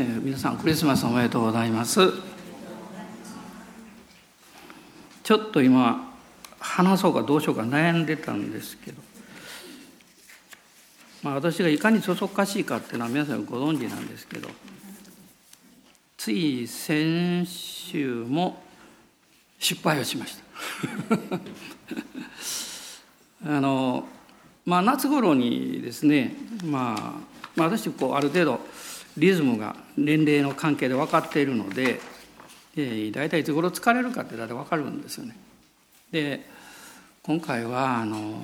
えー、皆さんクリスマスおめでとうございます。ちょっと今話そうかどうしようか悩んでたんですけど、まあ、私がいかにそそっかしいかっていうのは皆さんご存知なんですけど。つい先週も失敗をしました。あのまあ夏頃にですね、まあ、まあ私こうある程度リズムが年齢の関係で分かっているので、えー、大体いつ頃疲れるかって大体分かるんですよね。で今回はあの、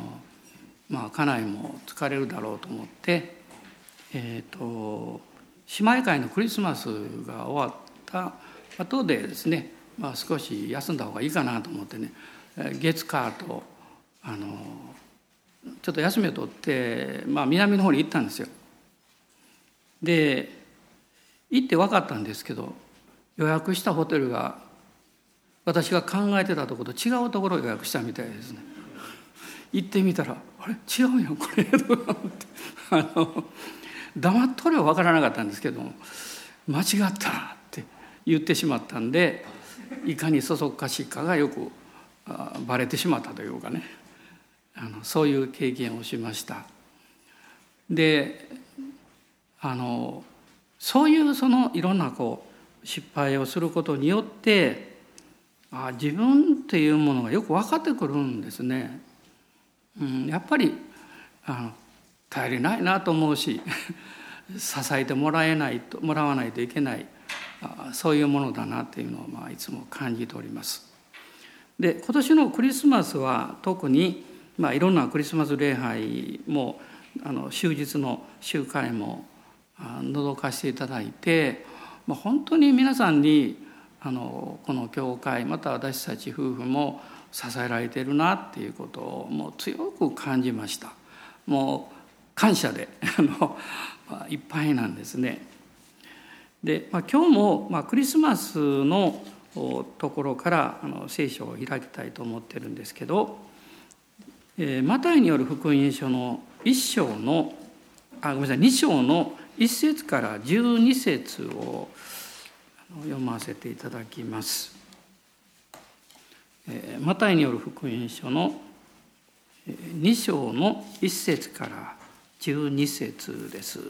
まあ、家内も疲れるだろうと思って、えーと、姉妹会のクリスマスが終わった後でですね、まあ、少し休んだ方がいいかなと思ってね月火とあのちょっと休みを取って、まあ、南の方に行ったんですよ。で行って分かったんですけど予約したホテルが私が考えてたところと違うところを予約したみたいですね。行ってみたら「あれ？違うやんこれ」とか思ってあの黙っとれば分からなかったんですけども「間違った」って言ってしまったんでいかにそそっかしいかがよくバレてしまったというかねあのそういう経験をしました。であのそういうそのいろんなこう失敗をすることによってあ自分っていうものがよく分かってくるんですね。うん、やっぱりあの頼りないなと思うし 支えてもらえないともらわないといけないあそういうものだなっていうのを、まあ、いつも感じております。で今年のクリスマスは特に、まあ、いろんなクリスマス礼拝もあの終日の集会も覗かせていただいて、まあ、本当に皆さんにあのこの教会また私たち夫婦も支えられてるなっていうことをもう強く感じましたもう感謝であの、いっぱいなんですね。で、まあ、今日も、まあ、クリスマスのところからあの聖書を開きたいと思ってるんですけど、えー、マタイによる福音書の1章のあごめんなさい2章の1節から12節を読ませていただきます。マタイによる福音書の2章の1節から12節です。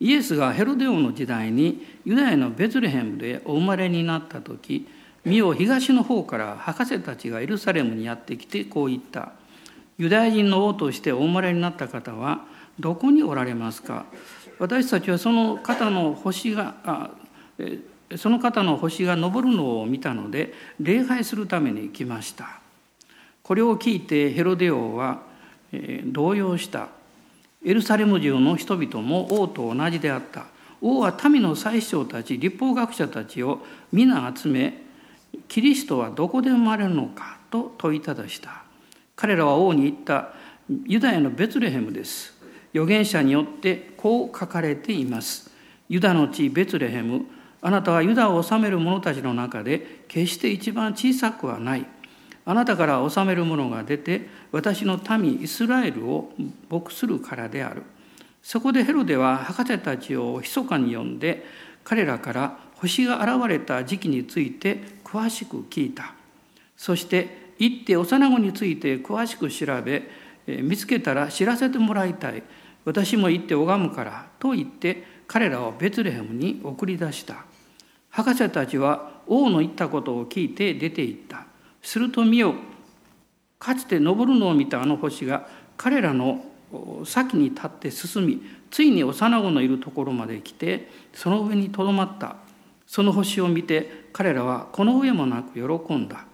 イエスがヘロデオの時代にユダヤのベツレヘムでお生まれになった時身を東の方から博士たちがエルサレムにやってきてこう言った「ユダヤ人の王としてお生まれになった方はどこにおられますか？私たちはその方の星があその方の星が昇るのを見たので礼拝するために来ました。これを聞いてヘロデ王は、動揺した。エルサレム中の人々も王と同じであった。王は民の宰相たち立法学者たちを皆集めキリストはどこで生まれるのかと問いただした。彼らは王に言ったユダヤのベツレヘムです預言者によってこう書かれています。ユダの地ベツレヘム、あなたはユダを治める者たちの中で決して一番小さくはない。あなたから治める者が出て私の民イスラエルを牧するからである。そこでヘロデは博士たちを密かに呼んで彼らから星が現れた時期について詳しく聞いた。そして行って幼子について詳しく調べ見つけたら知らせてもらいたい。私も行って拝むからと言って彼らをベツレヘムに送り出した。博士たちは王の言ったことを聞いて出て行った。すると見よかつて昇るのを見たあの星が彼らの先に立って進みついに幼子のいるところまで来てその上にとどまった。その星を見て彼らはこの上もなく喜んだ。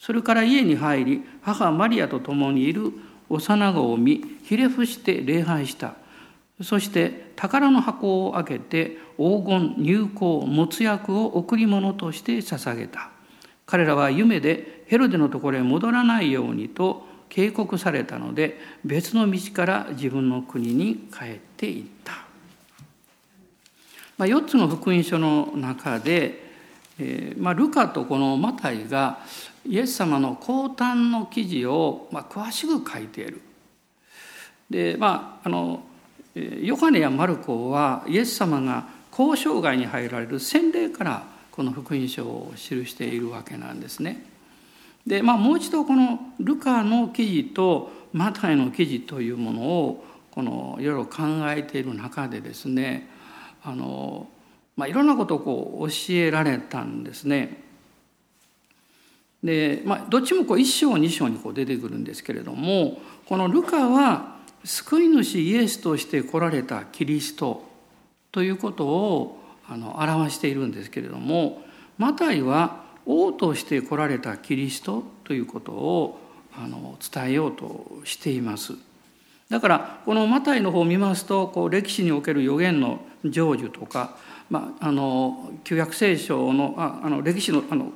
それから家に入り母マリアと共にいる幼子を見ひれ伏して礼拝した。そして宝の箱を開けて黄金入香没薬を贈り物として捧げた。彼らは夢でヘロデのところへ戻らないようにと警告されたので別の道から自分の国に帰っていった、まあ、4つの福音書の中で、えーまあ、ルカとこのマタイがイエス様の降誕の記事を、まあ、詳しく書いている。でまああのヨハネやマルコはイエス様が交渉外に入られる洗礼からこの福音書を記しているわけなんですね。でまあもう一度このルカの記事とマタイの記事というものをこのいろいろ考えている中でですねあの、まあ、いろんなことをこう教えられたんですね。で、まあ、どっちもこう1章2章にこう出てくるんですけれどもこのルカは救い主イエスとして来られたキリストということをあの表しているんですけれどもマタイは王として来られたキリストということをあの伝えようとしています。だからこのマタイの方を見ますとこう歴史における予言の成就とか、まあ、あの旧約聖書のああの歴史のあの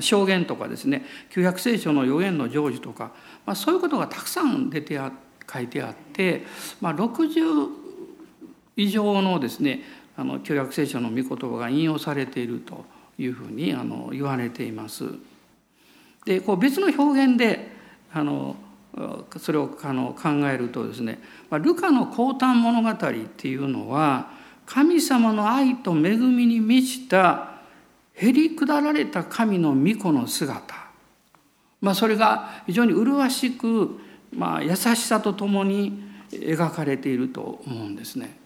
証言とかですね旧約聖書の予言の成就とか、まあ、そういうことがたくさん出てあ書いてあって、まあ、60以上のですねあの旧約聖書の御言葉が引用されているというふうにあの言われています。でこう別の表現であのそれを考えるとですねルカの降誕物語っていうのは神様の愛と恵みに満ちたへり下られた神の御子の姿、まあ、それが非常に麗しく、まあ、優しさとともに描かれていると思うんですね。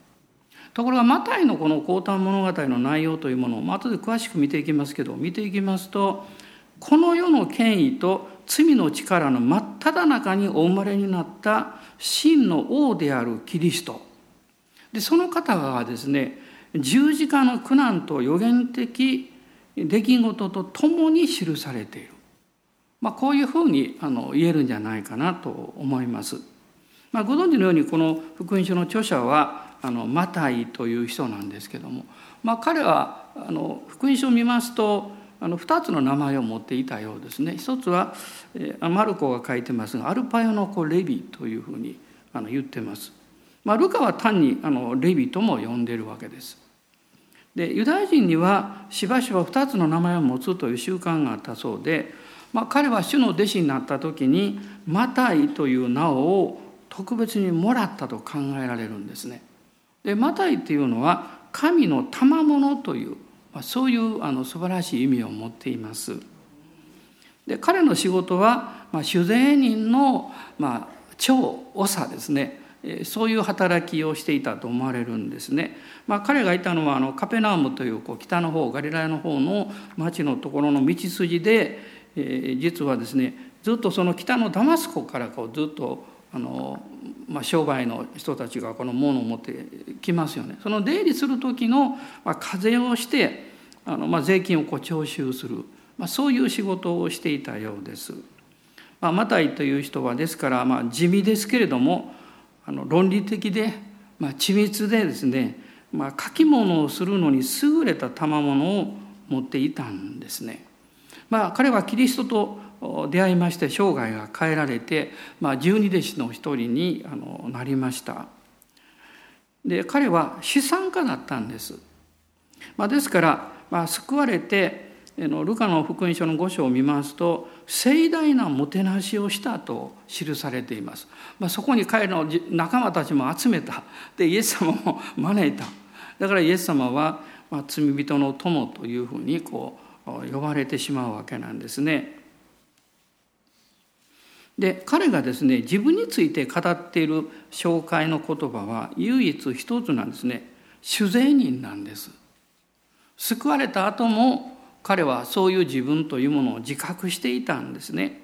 ところがマタイのこの降誕物語の内容というものを、後で詳しく見ていきますけど見ていきますとこの世の権威と罪の力の真っ只中にお生まれになった真の王であるキリストでその方がですね十字架の苦難と予言的出来事とともに記されている、まあ、こういうふうにあの言えるんじゃないかなと思います。まあ、ご存知のようにこの福音書の著者はあのマタイという人なんですけども、まあ、彼はあの福音書を見ますとあの2つの名前を持っていたようですね一つは、マルコが書いてますがアルパヨの子レビというふうにあの言ってます。まあ、ルカは単にあのレビとも呼んでいるわけです。でユダヤ人にはしばしば2つの名前を持つという習慣があったそうで、まあ、彼は主の弟子になった時にマタイという名を特別にもらったと考えられるんですね。でマタイっていうのは神の賜物という、まあ、そういうあの素晴らしい意味を持っています。で彼の仕事は、まあ、主税人の、まあ、超長ですねそういう働きをしていたと思われるんですね。まあ、彼がいたのはあのカペナウムというこう北の方ガリラヤの方の町のところの道筋で、えー、実はですねずっとその北のダマスコからこうずっとあの、まあ、商売の人たちがこの物を持ってきますよね。その出入りする時の、まあ、課税をしてあの、まあ、税金をこう徴収する、まあ、そういう仕事をしていたようです。まあ、マタイという人はですから、まあ、地味ですけれどもあの論理的で、まあ、緻密でですね、まあ、書き物をするのに優れた賜物を持っていたんですね。まあ、彼はキリストと出会いまして生涯が変えられて、まあ、十二弟子の一人にあのなりました。で彼は資産家だったんです。まあ、ですから、まあ、救われてルカの福音書の5章を見ますと盛大なもてなしをしたと記されています。まあ、そこに彼の仲間たちも集めたでイエス様も招いただからイエス様は、まあ、罪人の友というふうにこう呼ばれてしまうわけなんですね。で彼がですね自分について語っている紹介の言葉は唯一一つなんですね主税人なんです。救われた後も彼はそういう自分というものを自覚していたんですね。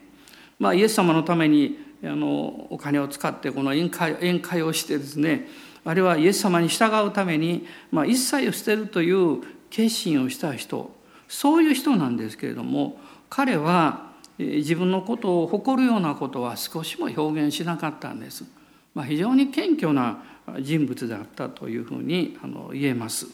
まあ、イエス様のためにあのお金を使ってこの宴会宴会をしてですねあるいはイエス様に従うために、まあ、一切を捨てるという決心をした人そういう人なんですけれども彼は自分のことを誇るようなことは少しも表現しなかったんです。まあ、非常に謙虚な人物であったというふうにあの言えます。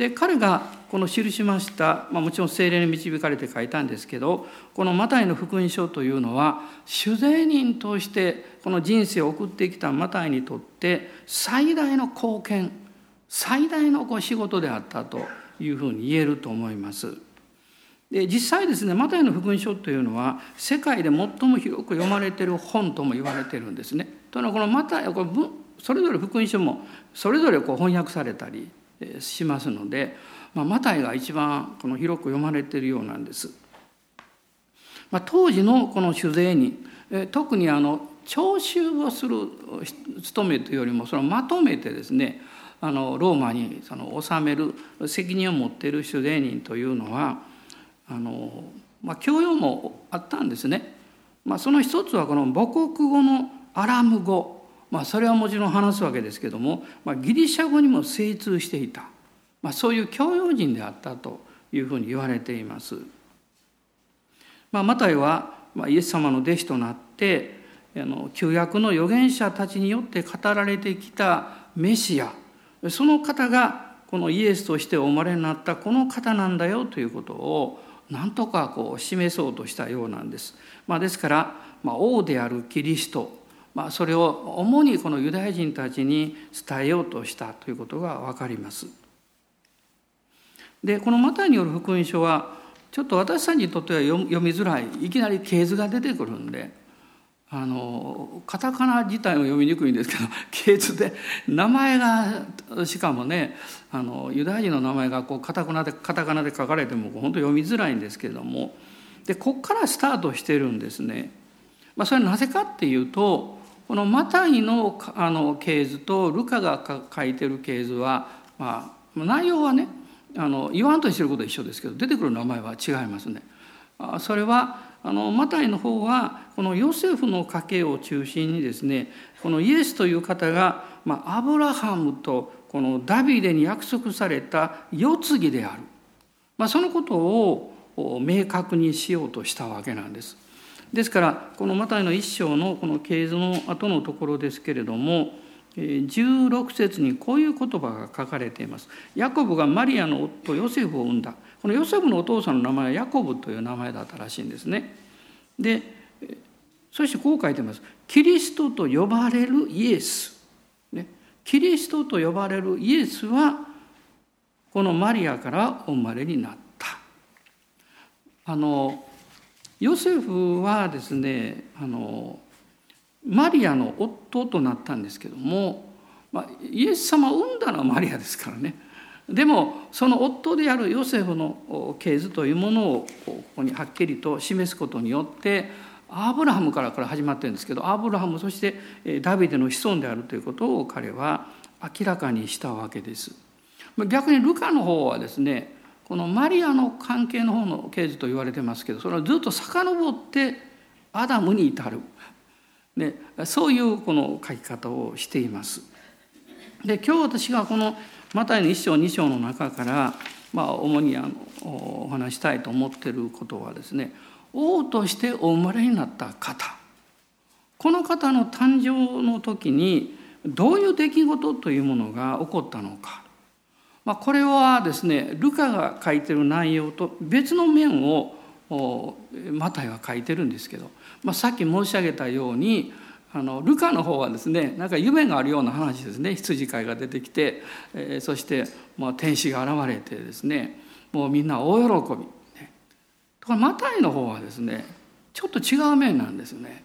で彼がこの記しました、まあ、もちろん精霊に導かれて書いたんですけどこのマタイの福音書というのは主税人としてこの人生を送ってきたマタイにとって最大の貢献最大のこ仕事であったというふうに言えると思います。で実際ですねマタイの福音書というのは世界で最も広く読まれている本とも言われてるんですね。というのはこのマタイこれそれぞれ福音書もそれぞれこう翻訳されたりしますので、まあ、マタイが一番この広く読まれてるようなんです。まあ、当時のこの酒税人特にあの徴収をする務めというよりもそのまとめてですねあのローマにその納める責任を持っている主税人というのはあの、まあ、教養もあったんですね。まあ、その一つはこの母国語のアラム語、まあ、それはもちろん話すわけですけども、まあ、ギリシャ語にも精通していた、まあ、そういう教養人であったというふうに言われています。まあ、マタイは、イエス様の弟子となってあの旧約の預言者たちによって語られてきたメシアその方がこのイエスとしてお生まれになったこの方なんだよということをなんとかこう示そうとしたようなんです。まあ、ですから、まあ、王であるキリスト、まあ、それを主にこのユダヤ人たちに伝えようとしたということが分かります。でこのマタイによる福音書はちょっと私たちにとっては読みづらいいきなり系図が出てくるんであのカタカナ自体も読みにくいんですけど 系図で名前がしかもねあのユダヤ人の名前がこうカタカナでカタカナで書かれても本当読みづらいんですけれどもでこっからスタートしてるんですね。まあ、それはなぜかっていうとこのマタイのあの系図とルカが書いてる系図は、まあ、内容はねあの言わんとしてることは一緒ですけど出てくる名前は違いますね。それはあのマタイの方はこのヨセフの家系を中心にですねこのイエスという方が、まあ、アブラハムとこのダビデに約束された世継ぎである、まあ、そのことを明確にしようとしたわけなんです。ですからこのマタイの一章のこの系図の後のところですけれども16節にこういう言葉が書かれています。ヤコブがマリアの夫ヨセフを産んだ。このヨセフのお父さんの名前はヤコブという名前だったらしいんですね。でそしてこう書いてます。キリストと呼ばれるイエス。ね、キリストと呼ばれるイエスはこのマリアからお生まれになった。あのヨセフはですねあのマリアの夫となったんですけども、まあ、イエス様を産んだのはマリアですからねでもその夫であるヨセフの系図というものをここにはっきりと示すことによってアブラハムからから始まってるんですけどアブラハムそしてダビデの子孫であるということを彼は明らかにしたわけです。逆にルカの方はですねこのマリアの関係の方の系図と言われてますけどそれをずっと遡ってアダムに至るでそういうこの書き方をしています。で今日私がこのマタイの1章2章の中から、まあ、主にあのお話したいと思っていることはですね王としてお生まれになった方。この方の誕生の時にどういう出来事というものが起こったのか、まあ、これはですねルカが書いてる内容と別の面をマタイは書いてるんですけど、まあ、さっき申し上げたようにあのルカの方はですねなんか夢があるような話ですね羊飼いが出てきて、えー、そして、まあ、天使が現れてですねもうみんな大喜び、ね、ところマタイの方はですねちょっと違う面なんですよね。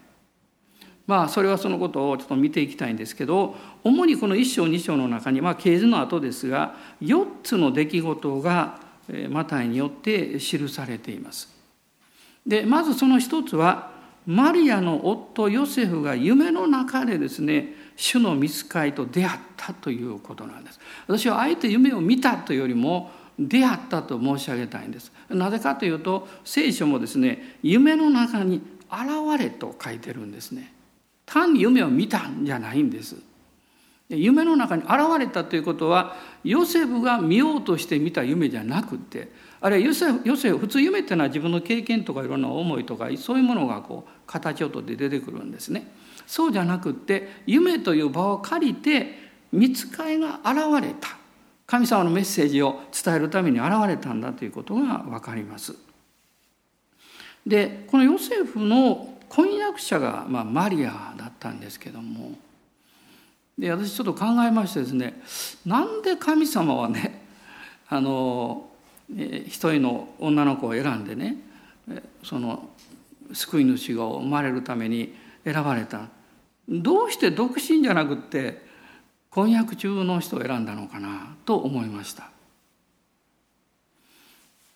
まあそれはそのことをちょっと見ていきたいんですけど主にこの1章2章の中にまあ系図の後ですが4つの出来事がマタイによって記されています。でまずその一つはマリアの夫ヨセフが夢の中でですね主の見つかいと出会ったということなんです。私はあえて夢を見たというよりも出会ったと申し上げたいんです。なぜかというと聖書もですね夢の中に現れと書いてるんですね。単に夢を見たんじゃないんです。夢の中に現れたということはヨセフが見ようとして見た夢じゃなくてあるいはヨセフヨセフ普通夢っていうのは自分の経験とかいろんな思いとかそういうものがこう形をとって出てくるんですね。そうじゃなくって夢という場を借りて見つかいが現れた神様のメッセージを伝えるために現れたんだということが分かります。でこのヨセフの婚約者が、まあ、マリアだったんですけどもで私ちょっと考えましてですねなんで神様はねあの一人の女の子を選んでねその救い主が生まれるために選ばれた。どうして独身じゃなくって婚約中の人を選んだのかなと思いました。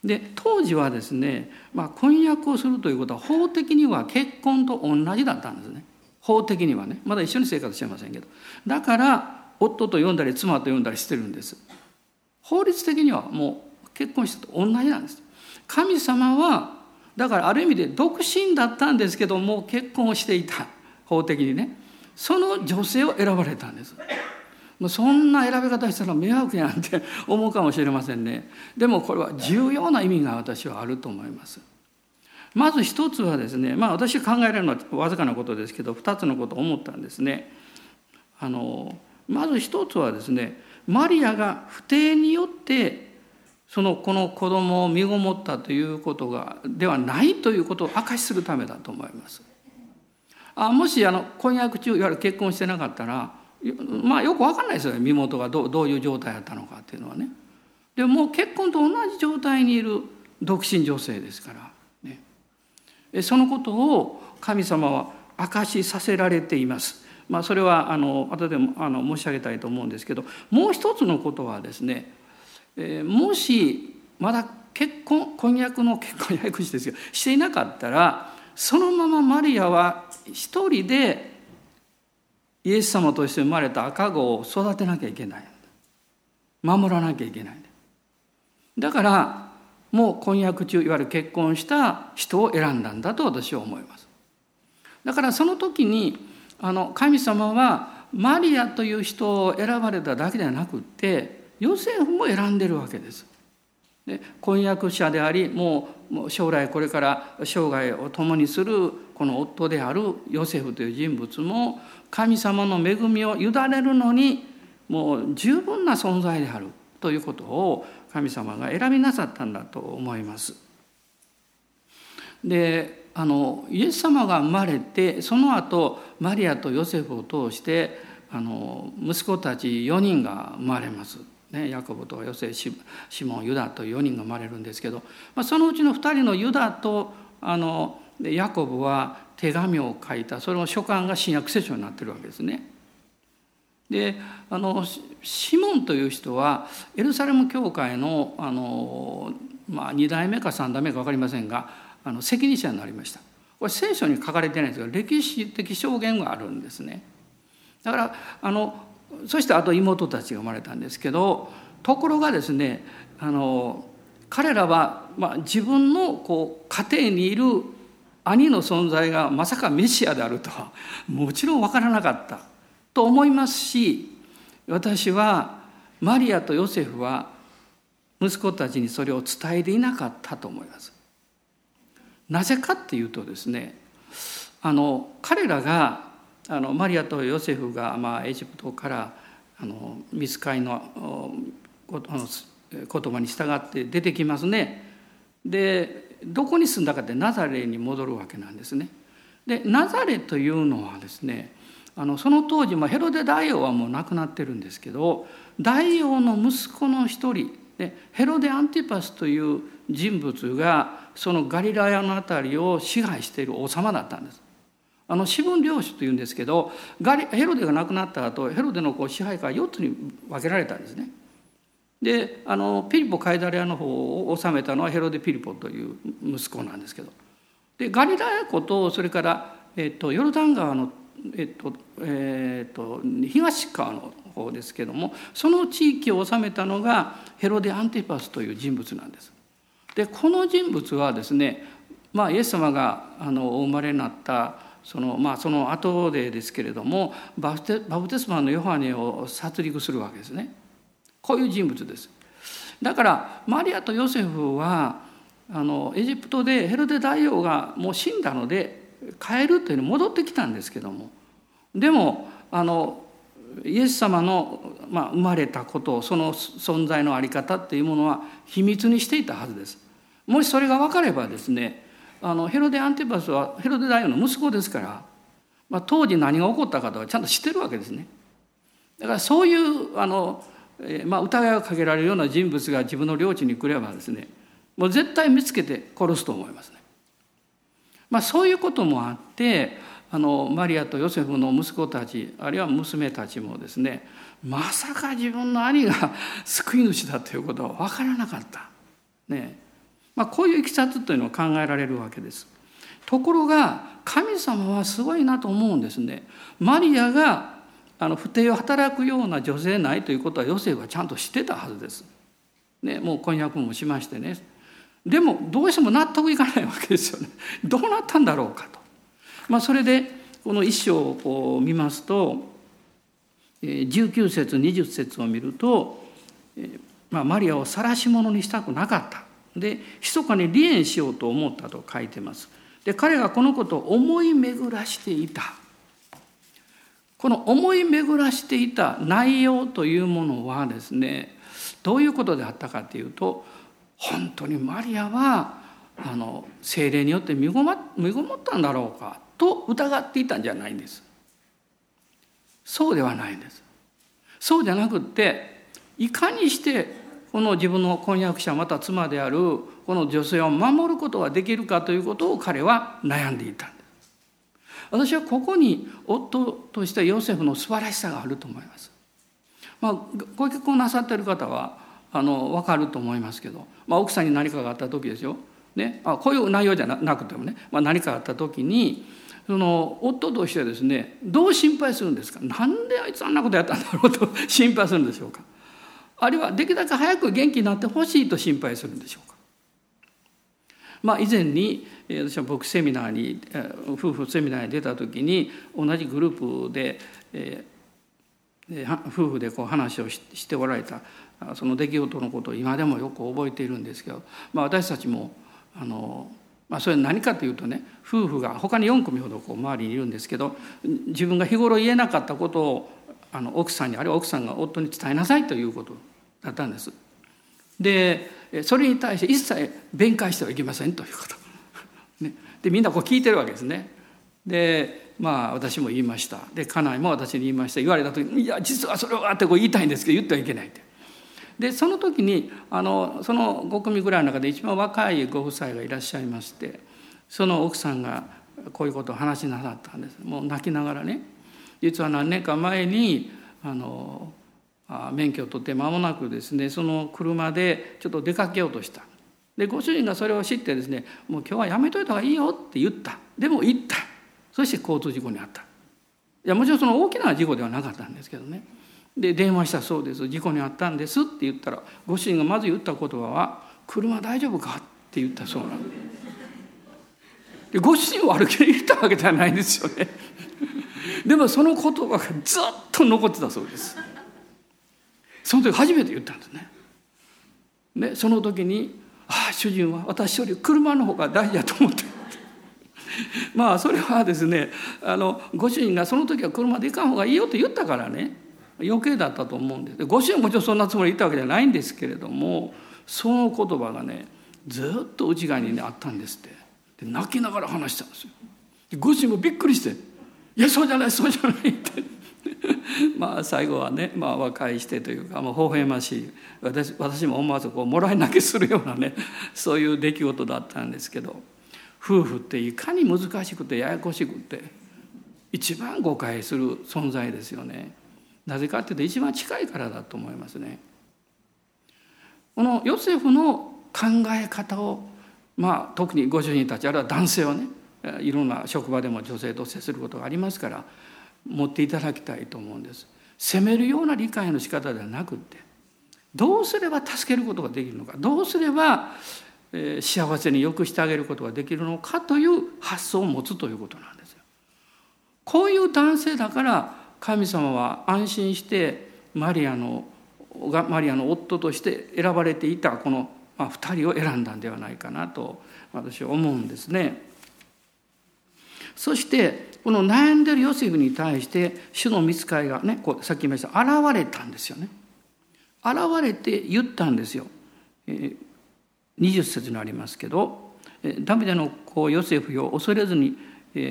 で当時はですね、まあ、婚約をするということは法的には結婚と同じだったんですね。法的にはね。まだ一緒に生活してませんけど。だから夫と呼んだり妻と呼んだりしてるんです。法律的にはもう結婚したと同じなんです。神様はだからある意味で独身だったんですけども結婚をしていた法的にね。その女性を選ばれたんです。そんな選び方したら迷惑やんって思うかもしれませんね。でもこれは重要な意味が私はあると思います。まず一つはですねまあ私考えられるのはわずかなことですけど二つのことを思ったんですね。あのまず一つはですねマリアが不定によってそのこの子供を身ごもったということがではないということを明かしするためだと思います。あもしあの婚約中いわゆる結婚してなかったらまあよく分かんないですよね身元がどどういう状態だったのかっていうのはね。でも結婚と同じ状態にいる独身女性ですから、ね、そのことを神様は明かしさせられています。まあ、それはあの後でもあの申し上げたいと思うんですけどもう一つのことはですね、えー、もしまだ結婚婚約の結婚約しですよしていなかったらそのままマリアは一人でイエス様として生まれた赤子を育てなきゃいけない。守らなきゃいけない。だからもう婚約中いわゆる結婚した人を選んだんだと私は思います。だからその時にあの神様はマリアという人を選ばれただけではなくってヨセフも選んでるわけですで婚約者でありもう将来これから生涯を共にするこの夫であるヨセフという人物も神様の恵みを委ねるのにもう十分な存在であるということを神様が選びなさったんだと思います。であのイエス様が生まれてその後マリアとヨセフを通してあの息子たち4人が生まれます。ね、ヤコブとヨセシモンユダという4人が生まれるんですけど、まあ、そのうちの2人のユダとあのヤコブは手紙を書いたそれの書簡が新約聖書になってるわけですね。であのシモンという人はエルサレム教会のあの、まあ、2代目か3代目か分かりませんがあの責任者になりました。これ聖書に書かれてないんですけど歴史的証言があるんですね。だからあのそしてあと妹たちが生まれたんですけどところがですねあの彼らは、まあ、自分のこう家庭にいる兄の存在がまさかメシアであるとはもちろん分からなかったと思いますし私はマリアとヨセフは息子たちにそれを伝えていなかったと思います。なぜかっていうとですねあの彼らがあのマリアとヨセフが、まあ、エジプトからあの見つかりの言葉に従って出てきますね。でどこに住んだかってナザレに戻るわけなんですね。でナザレというのはですねあのその当時、まあ、ヘロデ大王はもう亡くなってるんですけど大王の息子の一人でヘロデ・アンティパスという人物がそのガリラヤの辺りを支配している王様だったんです。あの四分領主というんですけどガリヘロデが亡くなった後ヘロデのこう支配下4つに分けられたんですね。であのピリポ・カイダリアの方を治めたのはヘロデ・ピリポという息子なんですけどでガリラヤ湖とそれから、えっと、ヨルダン川の、えっとえっと、東側の方ですけどもその地域を治めたのがヘロデ・アンティパスという人物なんです。でこの人物はですね、まあ、イエス様があのお生まれになったそのまあその後でですけれどもバプテバプテスマのヨハネを殺戮するわけですね。こういう人物です。だからマリアとヨセフはあのエジプトでヘロデ大王がもう死んだので帰るというのに戻ってきたんですけども。でもあのイエス様の、まあ、生まれたことその存在の在り方っていうものは秘密にしていたはずです。もしそれが分かればですねあのヘロデ・アンティパスはヘロデ大王の息子ですから、まあ、当時何が起こったかとはちゃんと知ってるわけですね。だからそういうあの、えー、まあ、疑いをかけられるような人物が自分の領地に来ればですねもう絶対見つけて殺すと思いますね。まあ、そういうこともあってあのマリアとヨセフの息子たちあるいは娘たちもですねまさか自分の兄が救い主だということは分からなかった。ねまあ、こういういきさつというのは考えられるわけです。ところが神様はすごいなと思うんですね。マリアがあの不定を働くような女性ないということはヨセフはちゃんと知ってたはずです。ね、もう婚約もしましてね。でもどうしても納得いかないわけですよね。どうなったんだろうかと。まあ、それでこの一章をこう見ますと19節20節を見ると、まあ、マリアを晒し者にしたくなかったで密かに離縁しようと思ったと書いてます。で彼がこのことを思い巡らしていた。この思い巡らしていた内容というものはですねどういうことであったかというと本当にマリアはあの精霊によって身ごま身ごもったんだろうかと疑っていたんじゃないんです。そうではないんです。そうじゃなくっていかにしてこの自分の婚約者また妻であるこの女性を守ることができるかということを彼は悩んでいた。んです私はここに夫としてヨセフの素晴らしさがあると思います。まあ、ご結婚なさってる方はあの分かると思いますけど、まあ、奥さんに何かがあった時ですよ、ね、あこういう内容じゃなくてもね、まあ、何かあった時にその夫としてですねどう心配するんですか？なんであいつあんなことやったんだろうと心配するんでしょうか？あるいはできるだけ早く元気になってほしいと心配するんでしょうか。まあ以前に私は僕セミナーに夫婦セミナーに出た時に同じグループで、えー、夫婦でこう話をしておられたその出来事のことを今でもよく覚えているんですけど、まあ、私たちもあの、まあ、それ何かというとね夫婦が他に4組ほどこう周りにいるんですけど自分が日頃言えなかったことをあの奥さんにあるいは奥さんが夫に伝えなさいということ。だったんです。でそれに対して一切弁解してはいけませんということ。ね、でみんなこう聞いてるわけですね。でまあ私も言いましたで家内も私に言いました言われた時に「いや実はそれは」ってこう言いたいんですけど言ってはいけないって。でその時にあのその5組ぐらいの中で一番若いご夫妻がいらっしゃいましてその奥さんがこういうことを話しなさったんですもう泣きながらね実は何年か前にあの免許を取って間もなくですねその車でちょっと出かけようとした。でご主人がそれを知ってですねもう今日はやめといた方がいいよって言った。でも行った。そして交通事故に遭った。いやもちろんその大きな事故ではなかったんですけどね。で電話したそうです。事故に遭ったんですって言ったらご主人がまず言った言葉は「車大丈夫か?」って言ったそうなんでご主人は歩きに言ったわけじゃないですよね。でもその言葉がずっと残ってたそうです。その時初めて言ったんですね。でその時に「ああ主人は私より車の方が大事だと思って」まあそれはですねあのご主人がその時は車で行かん方がいいよと言ったからね余計だったと思うんです。ご主人はもちろんそんなつもりで言ったわけじゃないんですけれどもその言葉がねずっと内側にねあったんですって。で泣きながら話したんですよ。ご主人もびっくりして「いやそうじゃないそうじゃない」って。まあ最後はね、まあ、和解してというか、まあ、微笑ましい私私も思わずこうもらい泣きするようなね そういう出来事だったんですけど夫婦っていかに難しくてややこしくて一番誤解する存在ですよね。なぜかっていうと一番近いからだと思いますね。このヨセフの考え方を、まあ、特にご主人たちあるいは男性はねいろんな職場でも女性と接することがありますから持っていただきたいと思うんです責めるような理解の仕方ではなくってどうすれば助けることができるのかどうすれば幸せに良くしてあげることができるのかという発想を持つということなんですよ。こういう男性だから神様は安心してマリアのマリアの夫として選ばれていたこの2人を選んだんではないかなと私は思うんですね。そしてこの悩んでるヨセフに対して主の見つかりがねこうさっき言いました現れたんですよね。現れて言ったんですよ。え20節にありますけど「ダビデの子ヨセフよ恐れずに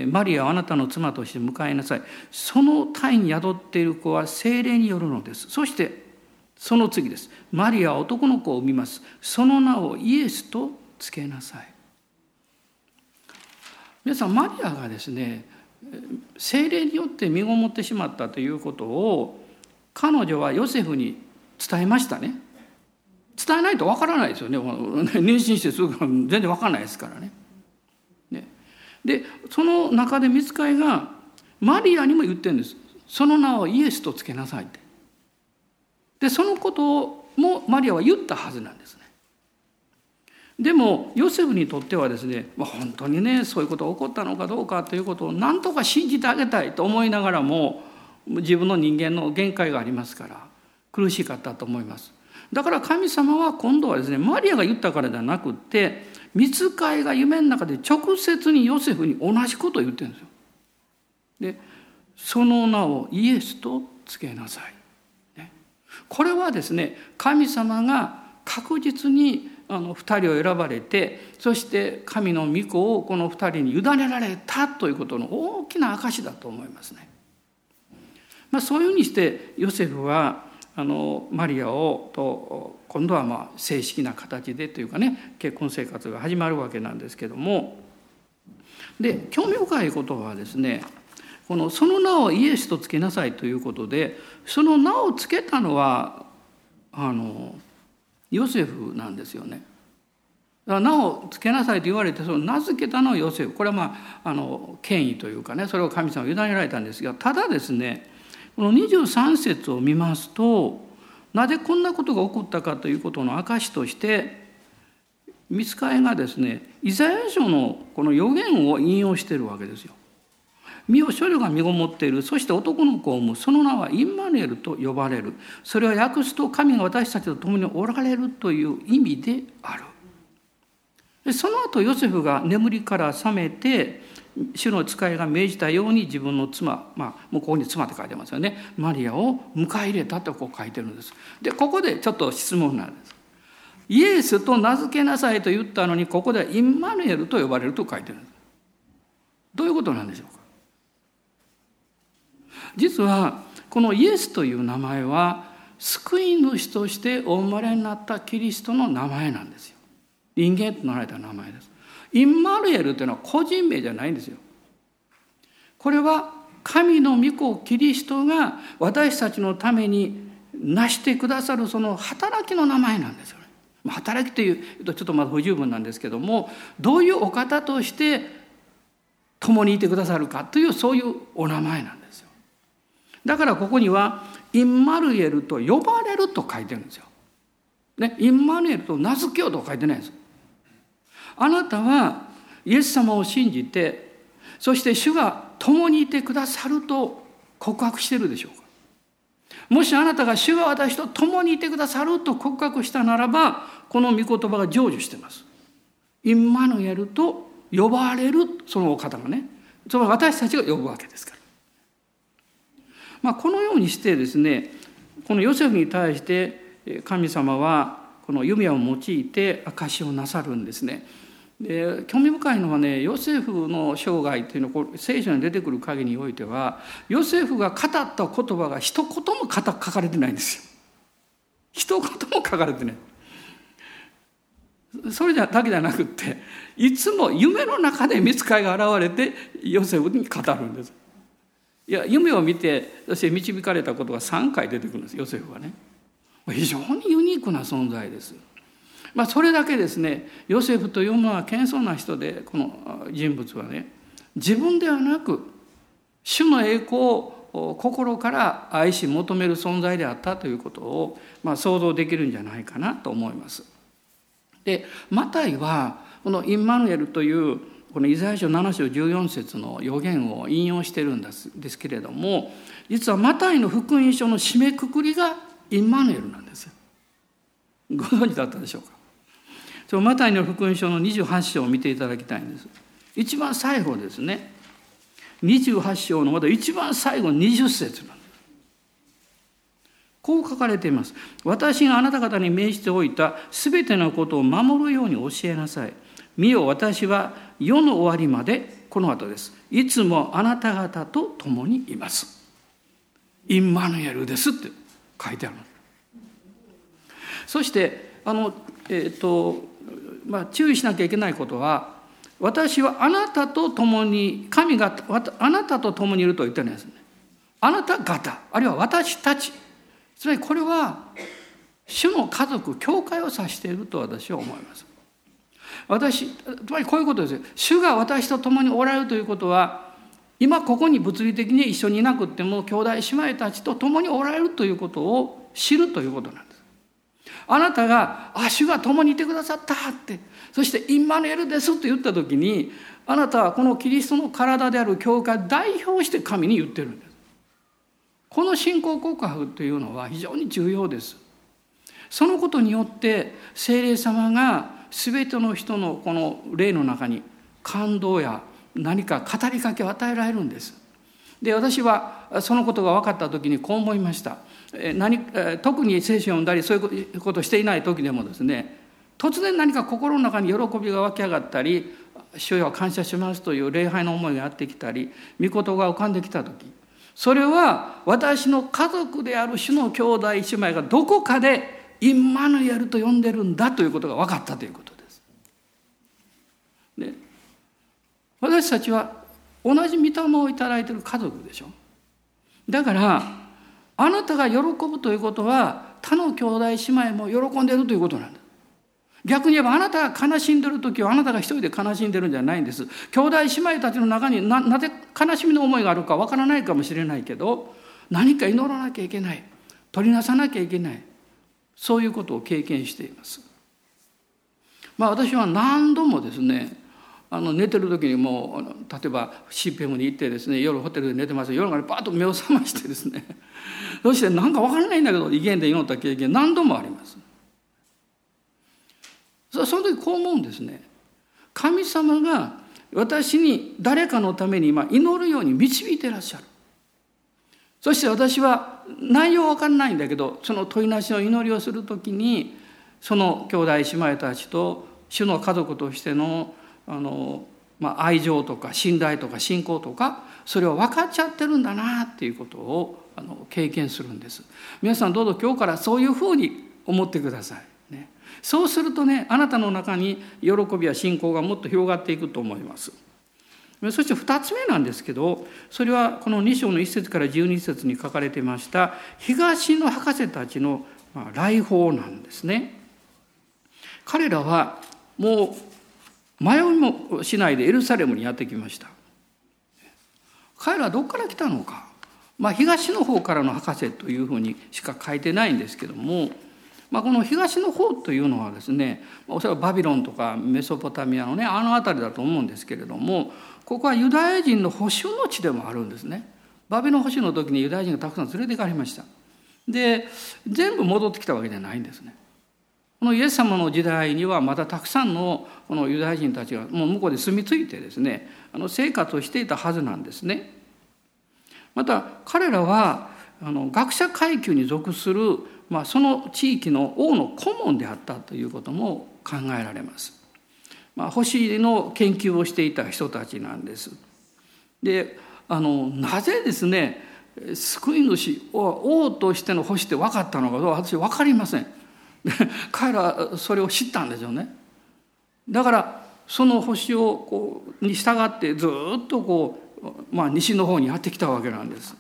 マリアをあなたの妻として迎えなさい」「その体に宿っている子は精霊によるのです」そしてその次です「マリアは男の子を産みます」「その名をイエスとつけなさい」皆さんマリアがですね精霊によって身ごもってしまったということを彼女はヨセフに伝えましたね。伝えないとわからないですよね。妊娠してすぐ全然わからないですからね。ね。でその中で見つかりがマリアにも言ってるんです。その名をイエスとつけなさいって。でそのこともマリアは言ったはずなんです。でもヨセフにとってはですね、本当にねそういうことが起こったのかどうかということを何とか信じてあげたいと思いながらも自分の人間の限界がありますから苦しかったと思います。だから神様は今度はですねマリアが言ったからではなくって見つかいが夢の中で直接にヨセフに同じことを言ってるんですよ。でその名をイエスとつけなさい、ね、これはですね神様が確実にあの2人を選ばれてそして神の御子をこの2人に委ねられたということの大きな証だと思いますね。まあ、そういうふうにしてヨセフはあのマリアをと今度はまあ正式な形でというかね結婚生活が始まるわけなんですけどもで興味深いことはですねこのその名をイエスとつけなさいということでその名をつけたのはあのヨセフなんですよね。名を付けなさいと言われてその名付けたのはヨセフこれはまああの権威というかねそれを神様に委ねられたんですがただですねこの23節を見ますとなぜこんなことが起こったかということの証として見つかいがですねイザヤ書のこの予言を引用しているわけですよ。身を処女が身ごもっている。そして男の子を産む。その名はインマヌエルと呼ばれる。それは訳すと神が私たちと共におられるという意味である。でその後ヨセフが眠りから覚めて主の使いが命じたように自分の妻、まあ、もうここに妻って書いてますよね。マリアを迎え入れたとこう書いてるんです。でここでちょっと質問なんです。イエスと名付けなさいと言ったのにここではインマヌエルと呼ばれると書いてるどういうことなんでしょうか？実はこのイエスという名前は救い主としてお生まれになったキリストの名前なんですよ。人間となられた名前です。インマルエルというのは個人名じゃないんですよ。これは神の御子キリストが私たちのために成してくださるその働きの名前なんですよね。働きというとちょっとまだ不十分なんですけどもどういうお方として共にいてくださるかというそういうお名前なんです。だからここにはインマルエルと呼ばれると書いてるんですよ。ね、インマヌエルと名付けようと書いてないんです。あなたはイエス様を信じてそして主が共にいてくださると告白してるでしょうかもしあなたが主が私と共にいてくださると告白したならばこの御言葉が成就してます。インマヌエルと呼ばれるそのお方がねそれは私たちが呼ぶわけですから。まあ、このようにしてですねこのヨセフに対して神様はこの弓矢を用いて証しをなさるんですね。で興味深いのはねヨセフの生涯というのは聖書に出てくる限りにおいてはヨセフが語った言葉が一言も書かれてないんですよ。一言も書かれてない。それだけじゃなくっていつも夢の中で見つかいが現れてヨセフに語るんです。いや夢を見てそして導かれたことが3回出てくるんですヨセフはね非常にユニークな存在ですまあそれだけですねヨセフというのは謙遜な人でこの人物はね自分ではなく主の栄光を心から愛し求める存在であったということを、まあ、想像できるんじゃないかなと思います。でマタイはこのインマヌエルというこのイザヤ書7章14節の予言を引用してるんですですけれども実はマタイの福音書の締めくくりがインマヌエルなんです。ご存知だったでしょうか？そのマタイの福音書の28章を見ていただきたいんです。一番最後ですね28章のまだ一番最後20節なんです。こう書かれています。私があなた方に命じておいたすべてのことを守るように教えなさい。見よ私は世の終わりまでこの後です。いつもあなた方と共にいます。インマヌエルですって書いてある。そしてあの、えーとまあ、注意しなきゃいけないことは私はあなたと共に神があなたと共にいると言ってるんですねあなた方あるいは私たちつまりこれは主の家族教会を指していると私は思います私つまりこういうことですよ。主が私と共におられるということは今ここに物理的に一緒にいなくっても兄弟姉妹たちと共におられるということを知るということなんです。あなたが「あ主が共にいてくださった」って。そして「インマヌエルです」と言った時にあなたはこのキリストの体である教会を代表して神に言ってるんです。この信仰告白というのは非常に重要です。そのことによって聖霊様が全ての人のこの霊の中に感動や何か語りかけを与えられるんです。で私はそのことが分かった時にこう思いました。何特に聖書を読んだりそういうことをしていない時でもですね突然何か心の中に喜びが湧き上がったり「主よ感謝します」という礼拝の思いがやってきたり御事が浮かんできた時それは私の家族である主の兄弟姉妹がどこかでインマヌエルと呼んでるんだということが分かったということです。で私たちは同じ御霊をいただいている家族でしょ。だからあなたが喜ぶということは他の兄弟姉妹も喜んでいるということなんだ。逆に言えばあなたが悲しんでる時はあなたが一人で悲しんでるんじゃないんです。兄弟姉妹たちの中にななぜ悲しみの思いがあるかわからないかもしれないけど何か祈らなきゃいけない。取りなさなきゃいけない。そういうことを経験しています。まあ、私は何度もですねあの寝てる時にもう例えば CPM に行ってですね夜ホテルで寝てます夜中にパッと目を覚ましてですね そして何か分からないんだけど威厳で祈った経験何度もあります。その時こう思うんですね。神様が私に誰かのために今祈るように導いてらっしゃる。そして私は内容わかんないんだけどその問いなしの祈りをする時にその兄弟姉妹たちと主の家族としてのあの、まあ、愛情とか信頼とか信仰とかそれを分かっちゃってるんだなっていうことをあの経験するんです。皆さんどうぞ今日からそういうふうに思ってください。ね、そうするとねあなたの中に喜びや信仰がもっと広がっていくと思います。そして2つ目なんですけどそれはこの2章の1節から12節に書かれてました東の博士たちの来訪なんですね。彼らはもう迷いもしないでエルサレムにやってきました。彼らはどこから来たのか、まあ、東の方からの博士というふうにしか書いてないんですけども、まあ、この東の方というのはですねおそらくバビロンとかメソポタミアのねあの辺りだと思うんですけれどもここはユダヤ人の保守の地でもあるんですね。バビロン保守の時にユダヤ人がたくさん連れて行かれました。で全部戻ってきたわけじゃないんですね。このイエス様の時代にはまたたくさんのこのユダヤ人たちがもう向こうで住み着いてですねあの生活をしていたはずなんですね。また彼らはあの学者階級に属する、まあ、その地域の王の顧問であったということも考えられます。まあ、星の研究をしていた人たちなんです。であのなぜですね救い主王としての星って分かったのか私分かりません。彼らはそれを知ったんですよね。だからその星をこうに従ってずっとこう、まあ、西の方にやってきたわけなんです。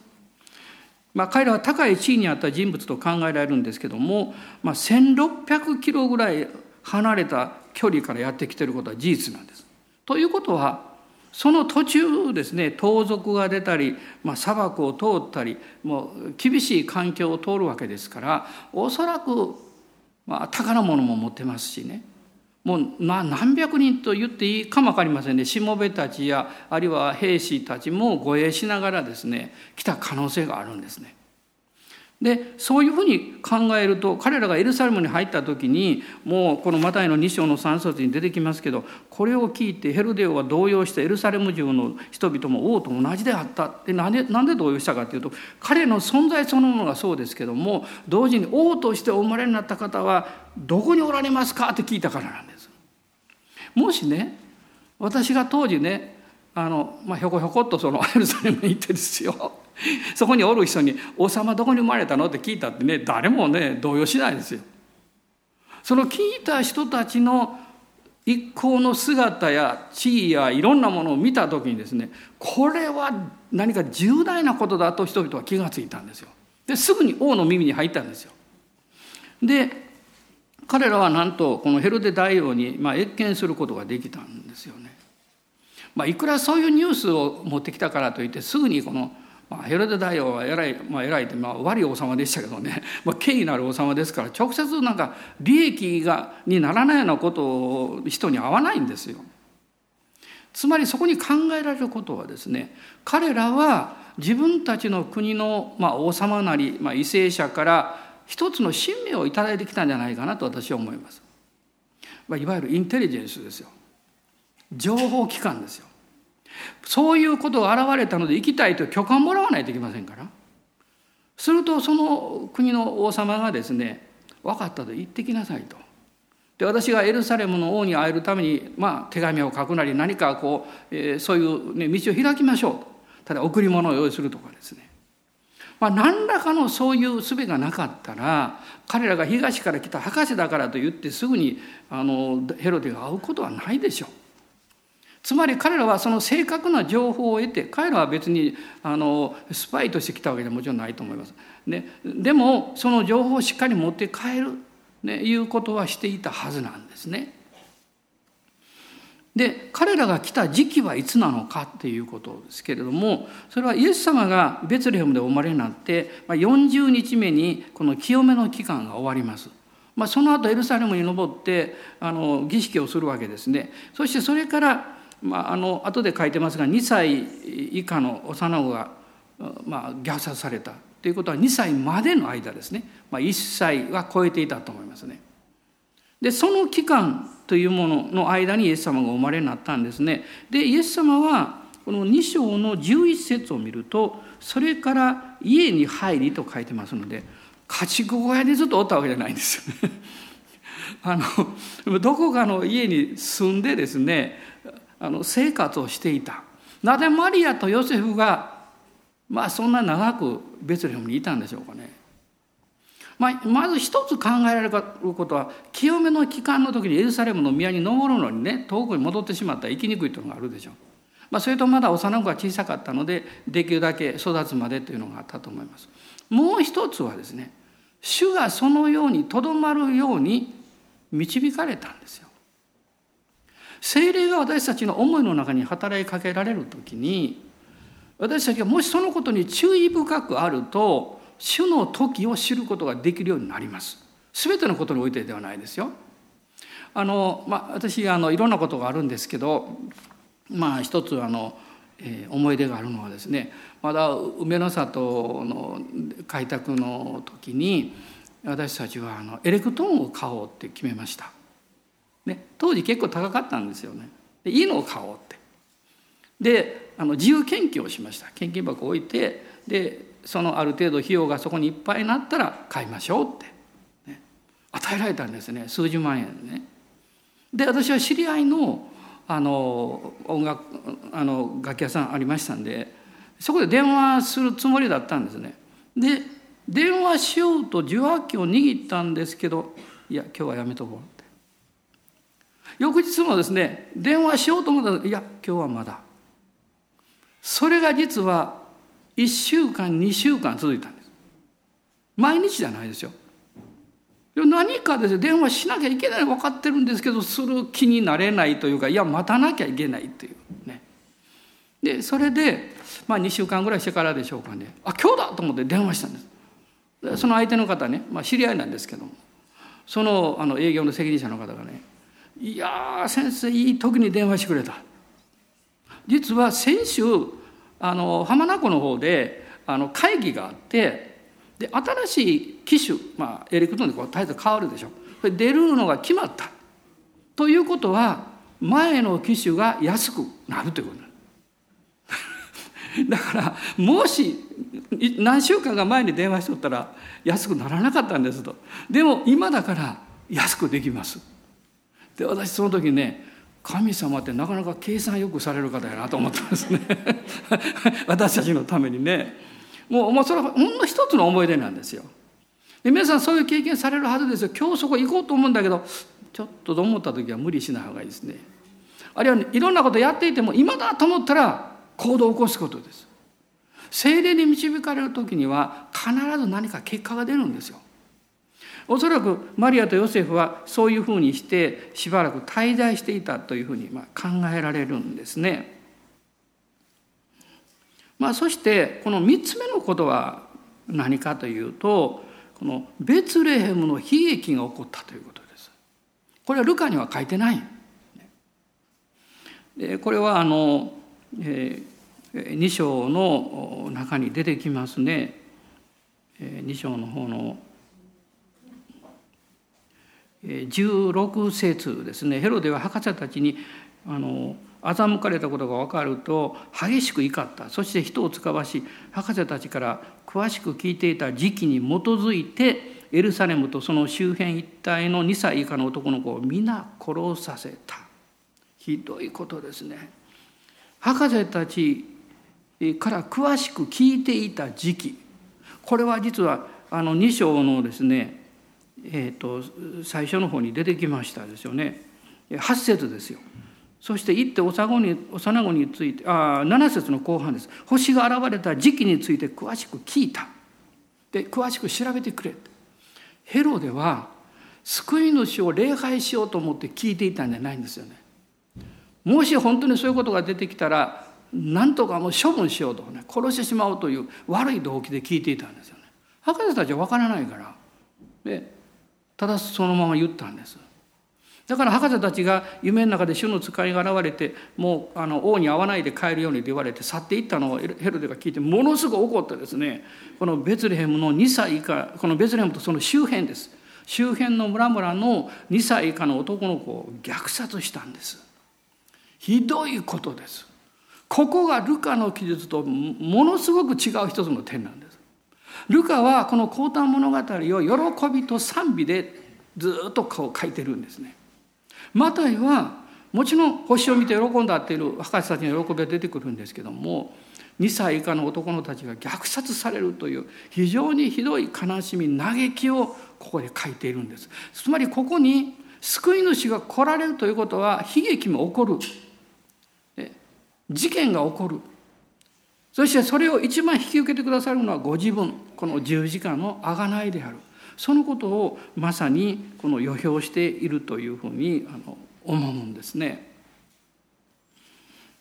まあ、彼らは高い地位にあった人物と考えられるんですけども、まあ、1,600キロぐらい離れた距離からやってきてることは事実なんです。ということはその途中ですね盗賊が出たり、まあ、砂漠を通ったりもう厳しい環境を通るわけですからおそらく、まあ、宝物も持ってますしねもう何百人と言っていいかも分かりませんねしもべたちやあるいは兵士たちも護衛しながらですね来た可能性があるんですね。でそういうふうに考えると彼らがエルサレムに入った時にもうこのマタイの2章の3節に出てきますけどこれを聞いてヘルデオは動揺してエルサレム中の人々も王と同じであったでなんでなんで動揺したかというと彼の存在そのものがそうですけども同時に王としてお生まれになった方はどこにおられますかって聞いたからなんです。もしね私が当時ねあの、まあ、ひょこひょこっとそのエルサレムに行ってですよ そこにおる人に「王様どこに生まれたの?」って聞いたってね誰もね動揺しないですよ。その聞いた人たちの一行の姿や地位やいろんなものを見た時にですねこれは何か重大なことだと人々は気がついたんですよ。ですぐに王の耳に入ったんですよ。で彼らはなんとこのヘロデ大王にま謁見することができたんですよね。まあ、いくらそういうニュースを持ってきたからといってすぐにこのまあ、ヘロデ大王は偉い、まあ、偉いって、まあ、悪い王様でしたけどね、まあ、権威のある王様ですから直接なんか利益がにならないようなことを人に合わないんですよ。つまりそこに考えられることはですね彼らは自分たちの国の、まあ、王様なり、まあ、為政者から一つの使命を頂いてきたんじゃないかなと私は思います。まあ、いわゆるインテリジェンスですよ。情報機関ですよ。そういうことが現れたので行きたいと許可をもらわないといけませんからするとその国の王様がですね分かったと言ってきなさいと。で私がエルサレムの王に会えるために、まあ、手紙を書くなり何かこう、えー、そういう、ね、道を開きましょうとただ贈り物を用意するとかですね、まあ、何らかのそういう術がなかったら彼らが東から来た博士だからと言ってすぐにあのヘロデが会うことはないでしょう。つまり彼らはその正確な情報を得て彼らは別にあのスパイとして来たわけではもちろんないと思います。ね、でもその情報をしっかり持って帰る、ね、いうことはしていたはずなんですね。で彼らが来た時期はいつなのかっていうことですけれどもそれはイエス様がベツレヘムでお生まれになって40日目にこの清めの期間が終わります。まあ、その後エルサレムに登ってあの儀式をするわけですね。そしてそれからまあ、あの後で書いてますが2歳以下の幼子が、まあ、虐殺されたということは2歳までの間ですね、まあ、1歳は超えていたと思いますね。でその期間というものの間にイエス様がお生まれになったんですね。でイエス様はこの2章の11節を見るとそれから家に入りと書いてますので家畜小屋にずっとおったわけじゃないんですよね。あのどこかの家に住んでですねあの生活をしていたなぜマリアとヨセフがまあそんな長くベツレヘムにいたんでしょうかね。まあ、まず一つ考えられることは清めの期間の時にエルサレムの宮に登るのにね遠くに戻ってしまったら行きにくいというのがあるでしょう。まあ、それとまだ幼子が小さかったのでできるだけ育つまでというのがあったと思います。もう一つはですね主がそのようにとどまるように導かれたんですよ。精霊が私たちの思いの中に働きかけられる時に私たちがもしそのことに注意深くあると主の時を知ることができるようになります。全てのことにおいてではないですよ。あのまあ、私あのいろんなことがあるんですけどまあ一つあの、えー、思い出があるのはですねまだ梅の里の開拓の時に私たちはあのエレクトーンを買おうって決めました。ね、当時結構高かったんですよね。でいいのを買おうって。であの自由研究をしました献金箱を置いてでそのある程度費用がそこにいっぱいになったら買いましょうって、ね、与えられたんですね数十万円ね。で私は知り合いのあの音楽あの楽器屋さんありましたんでそこで電話するつもりだったんですね。で電話しようと受話器を握ったんですけどいや今日はやめとこう翌日もですね電話しようと思ったらいや今日はまだ。それが実は1週間2週間続いたんです。毎日じゃないですよ。何かですね電話しなきゃいけない分かってるんですけどする気になれないというかいや待たなきゃいけないという。ね。でそれでまあ2週間ぐらいしてからでしょうかね。あ今日だと思って電話したんです。その相手の方ね、まあ、知り合いなんですけども。そのあの営業の責任者の方がねいや先生いい時に電話してくれた。実は先週あの浜名湖の方であの会議があってで新しい機種、まあ、エレクトーンでこう絶えず変わるでしょ。出るのが決まった。ということは前の機種が安くなるということ だからもし何週間か前に電話しとったら安くならなかったんですと。でも今だから安くできます。で私その時ね神様ってなかなか計算よくされる方やなと思ったんですね。私たちのためにね。もうそれはほんの一つの思い出なんですよ。で皆さんそういう経験されるはずですよ。今日そこ行こうと思うんだけどちょっとと思った時は無理しない方がいいですね。あるいは、ねいろんなことやっていても今だと思ったら行動を起こすことです。精霊に導かれる時には必ず何か結果が出るんですよ。おそらくマリアとヨセフはそういうふうにしてしばらく滞在していたというふうにま考えられるんですね。まあ、そしてこの3つ目のことは何かというとこのベツレヘムの悲劇が起こったということです。これはルカには書いてない。でこれはあの、えー、2章の中に出てきますね。2章の方の16節ですね。ヘロデは博士たちにあの欺かれたことが分かると激しく怒った。そして人を使わし博士たちから詳しく聞いていた時期に基づいてエルサレムとその周辺一帯の2歳以下の男の子を皆殺させた。ひどいことですね。博士たちから詳しく聞いていた時期。これは実はあの2章のですねえーと、最初の方に出てきましたですよね。8節ですよ。そして行って幼子に幼子についてああ7節の後半です。星が現れた時期について詳しく聞いた。で詳しく調べてくれ。ヘロデは救い主を礼拝しようと思って聞いていたんじゃないんですよね。もし本当にそういうことが出てきたら何とかもう処分しようとね殺してしまおうという悪い動機で聞いていたんですよね。博士たちは分からないから。でただそのまま言ったんです。だから博士たちが夢の中で主の使いが現れてもうあの王に会わないで帰るようにと言われて去っていったのをヘロデが聞いてものすごく怒ってですねこのベツレヘムの2歳以下このベツレヘムとその周辺です。周辺の村々の2歳以下の男の子を虐殺したんです。ひどいことです。ここがルカの記述とものすごく違う一つの点なんです。ルカはこの「降誕物語」を喜びと賛美でずっとこう書いてるんですね。マタイはもちろん星を見て喜んだっていう博士たちの喜びが出てくるんですけども2歳以下の男のたちが虐殺されるという非常にひどい悲しみ嘆きをここで書いているんです。つまりここに救い主が来られるということは悲劇も起こる事件が起こるそしてそれを一番引き受けてくださるのはご自分この十字架の贖いであるそのことをまさにこの予表しているというふうにあの思うんですね。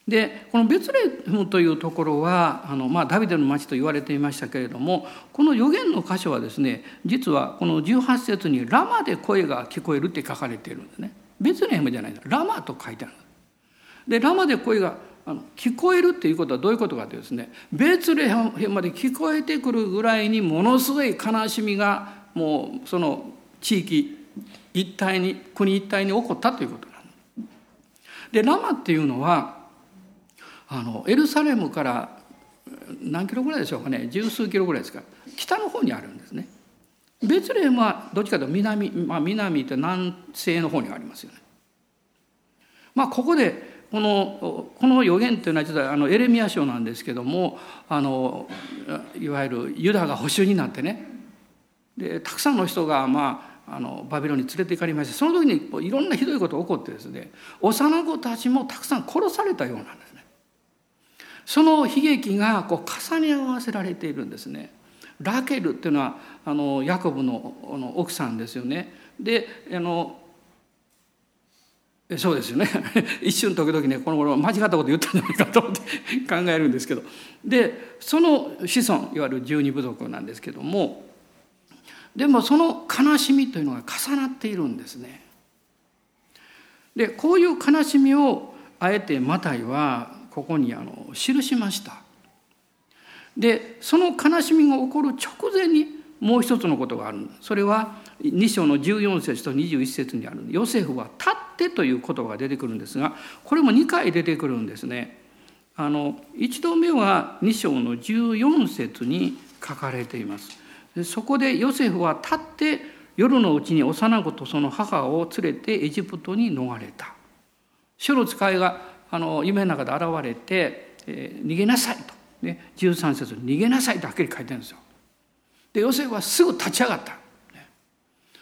でこのベツレムというところはあの、まあ、ダビデの町と言われていましたけれどもこの予言の箇所はですね実はこの18節に「ラマで声が聞こえる」って書かれているんですね。ベツレヘムじゃないラマと書いてある。でラマで声があの聞こえるっていうことはどういうことかというとですねベツレヘムまで聞こえてくるぐらいにものすごい悲しみがもうその地域一体に国一体に起こったということなんでラマっていうのはあのエルサレムから何キロぐらいでしょうかね十数キロぐらいですか北の方にあるんですね。ベツレヘムはどっちかというと南、まあ、南って南西の方にありますよね。まあここでこのこの予言というのは実はあのエレミア書なんですけどもあのいわゆるユダが捕囚になってねでたくさんの人が、まあ、あのバビロンに連れて行かれましてその時にいろんなひどいことが起こってですね幼子たちもたくさん殺されたようなんですね。その悲劇がこう重ね合わせられているんですね。ラケルっていうのはあのヤコブのの奥さんですよね。であのそうですよね 一瞬時々ねこの頃間違ったこと言ったんじゃないかと思って考えるんですけどでその子孫いわゆる十二部族なんですけどもでもその悲しみというのが重なっているんですね。でこういう悲しみをあえてマタイはここにあの記しました。でその悲しみが起こる直前にもう一つのことがあるそれは2章の14節と21節にあるヨセフは立ってという言葉が出てくるんですがこれも2回出てくるんですね。あの1度目は2章の14節に書かれています。そこでヨセフは立って夜のうちに幼子とその母を連れてエジプトに逃れた。主の使いがあの夢の中で現れて、えー、逃げなさいと、ね、13節逃げなさいとはっきり書いてるんですよ。でヨセフはすぐ立ち上がった。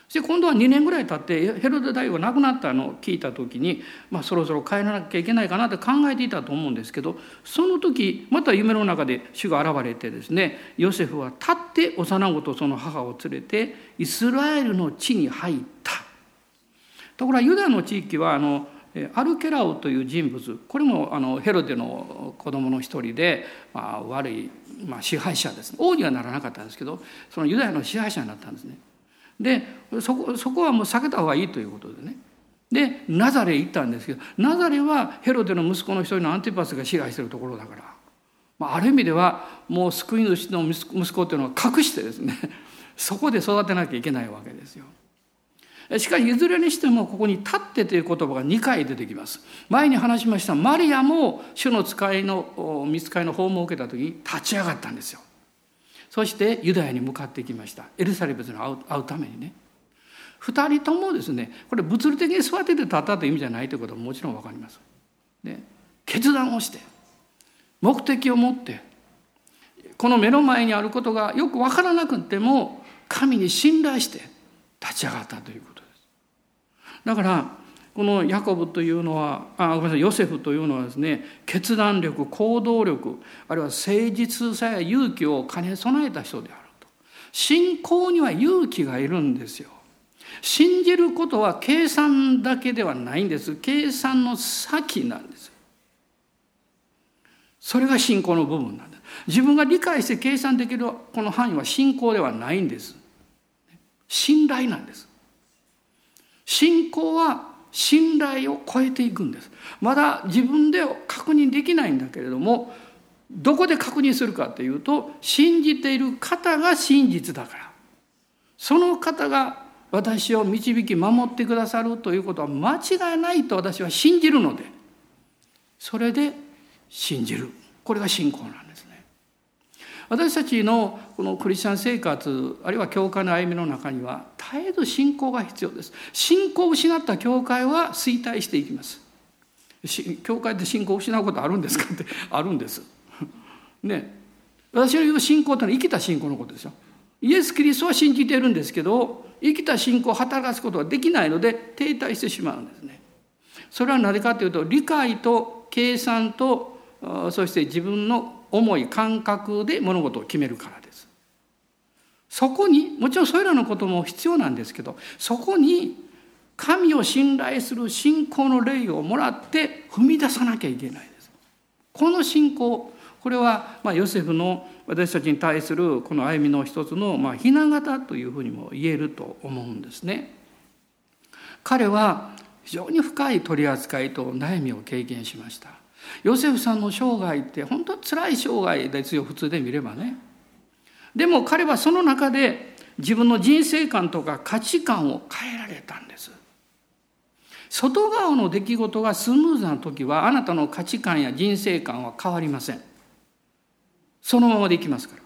そしで今度は2年ぐらい経ってヘロデ大王が亡くなったのを聞いた時に、まあ、そろそろ帰らなきゃいけないかなって考えていたと思うんですけどその時また夢の中で主が現れてですねヨセフは立って幼子とその母を連れてイスラエルの地に入った。ところがユダの地域はあのアルケラオという人物これもあのヘロデの子供の一人で、まあ、悪い、まあ、支配者です王にはならなかったんですけどそのユダヤの支配者になったんですね。でそこそこはもう避けた方がいいということでねでナザレ行ったんですけどナザレはヘロデの息子の一人のアンティパスが支配してるところだから、まあ、ある意味ではもう救い主の息子っていうのは隠してですね そこで育てなきゃいけないわけですよ。しかしいずれにしてもここに「立って」という言葉が2回出てきます。前に話しましたマリアも主の使いの見つかりの訪問を受けた時に立ち上がったんですよ。そしてユダヤに向かってきましたエルサレムに会う会うためにね。2人ともですねこれ物理的に座ってて立ったという意味じゃないということはもちろん分かります。で決断をして目的を持ってこの目の前にあることがよく分からなくても神に信頼して立ち上がったということですだからこのヤコブというのはあごめんなさいヨセフというのはですね決断力行動力あるいは誠実さや勇気を兼ね備えた人であると。信仰には勇気がいるんですよ。信じることは計算だけではないんです。計算の先なんですそれが信仰の部分なんです自分が理解して計算できるこの範囲は信仰ではないんです。信頼なんです。信仰は信頼を超えていくんです。まだ自分で確認できないんだけれどもどこで確認するかというと信じている方が真実だから。その方が私を導き守ってくださるということは間違いないと私は信じるのでそれで信じる。これが信仰なんです。私たちのこのクリスチャン生活あるいは教会の歩みの中には絶えず信仰が必要です。信仰を失った教会は衰退していきます。教会で信仰を失うことあるんですかって？あるんです。ね。私の言う信仰ってのは生きた信仰のことですよ。イエス・キリストは信じているんですけど生きた信仰を働かすことができないので停滞してしまうんですね。それはなぜかというと理解と計算とそして自分の思い感覚で物事を決めるからですそこにもちろんそれらのことも必要なんですけどそこに神を信頼する信仰の霊をもらって踏み出さなきゃいけないです。この信仰これはまヨセフの私たちに対するこの歩みの一つのまあ雛形というふうにも言えると思うんですね。彼は非常に深い取り扱いと悩みを経験しました。ヨセフさんの生涯って本当辛い生涯ですよ普通で見ればね。でも彼はその中で自分の人生観とか価値観を変えられたんです。外側の出来事がスムーズな時はあなたの価値観や人生観は変わりません。そのままでいきますから。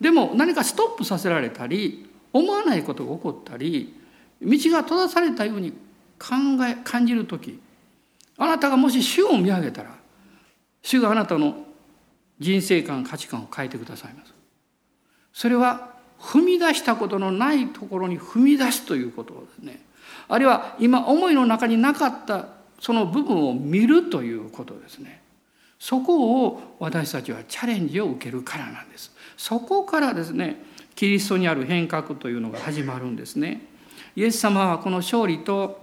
でも何かストップさせられたり思わないことが起こったり道が閉ざされたように考え感じる時あなたがもし主を見上げたら主があなたの人生観価値観を変えてくださいます。それは踏み出したことのないところに踏み出すということですね。あるいは今思いの中になかったその部分を見るということですね。そこを私たちはチャレンジを受けるからなんです。そこからですねキリストにある変革というのが始まるんですね。イエス様はこの勝利と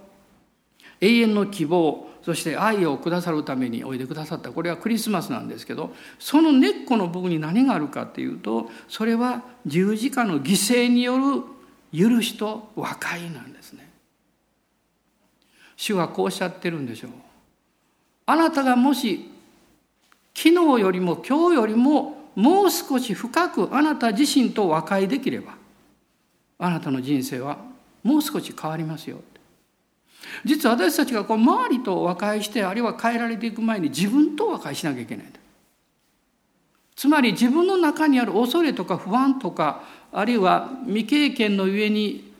永遠の希望そして愛をくださるためにおいでくださったこれはクリスマスなんですけどその根っこの部分に何があるかっていうとそれは十字架の犠牲による許しと和解なんですね。主はこうおっしゃってるんでしょう。あなたがもし昨日よりも今日よりももう少し深くあなた自身と和解できればあなたの人生はもう少し変わりますよ。実は私たちがこう周りと和解してあるいは変えられていく前に自分と和解しなきゃいけないんだつまり自分の中にある恐れとか不安とかあるいは未経験の上に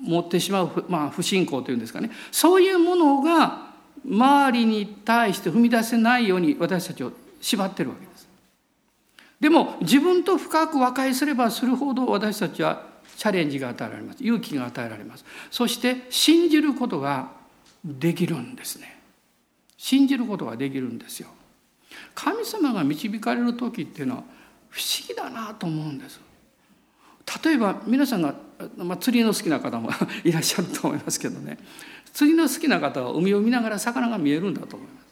持ってしまう、まあ、不信仰というんですかねそういうものが周りに対して踏み出せないように私たちを縛ってるわけです。でも自分と深く和解すればするほど私たちはチャレンジが与えられます。勇気が与えられます。そして信じることができるんですね。信じることができるんですよ。神様が導かれる時っていうのは不思議だなと思うんです。例えば皆さんが、まあ、釣りの好きな方も いらっしゃると思いますけどね。釣りの好きな方は海を見ながら魚が見えるんだと思います。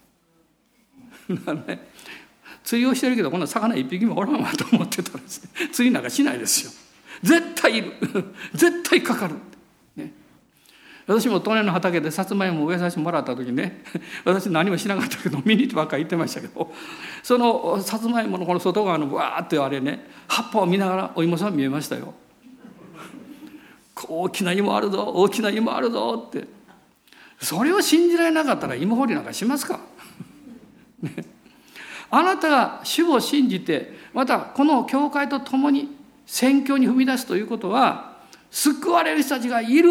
ね、釣りをしてるけどこんな魚一匹もおらんわと思ってたらですね釣りなんかしないですよ。絶対いる。絶対かかる。ね、私も隣の畑でさつまいも植えさせてもらった時ね 私何もしなかったけど見に行ってばっかり言ってましたけど そのさつまいものこの外側のわーってあれね葉っぱを見ながらお芋さん見えましたよ。大きな芋あるぞ大きな芋あるぞって。それを信じられなかったら芋掘りなんかしますか、ね、あなたが主を信じてまたこの教会と共に宣教に踏み出すということは救われる人たちがいる。